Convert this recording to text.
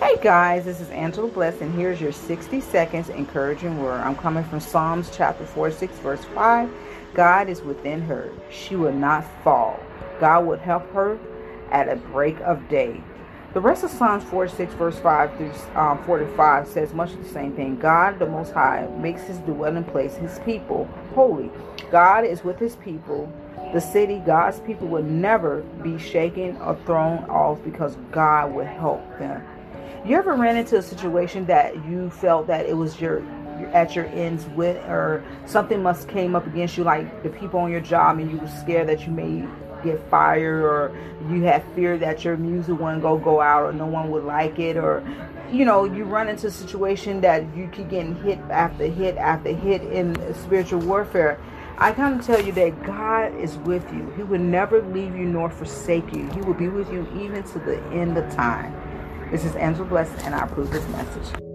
Hey guys, this is Angela Bless, and here's your 60 seconds encouraging word. I'm coming from Psalms chapter 46, verse 5. God is within her, she will not fall. God will help her at a break of day. The rest of Psalms 46, verse 5 through um, 45 says much of the same thing. God, the Most High, makes his dwelling place, his people, holy. God is with his people. The city, God's people will never be shaken or thrown off because God will help them. You ever ran into a situation that you felt that it was your at your ends with or something must came up against you like the people on your job and you were scared that you may get fired or you had fear that your music wouldn't go go out or no one would like it or you know you run into a situation that you keep getting hit after hit after hit in spiritual warfare I come to tell you that God is with you. He will never leave you nor forsake you. He will be with you even to the end of time. This is Angela Blessed, and I approve this message.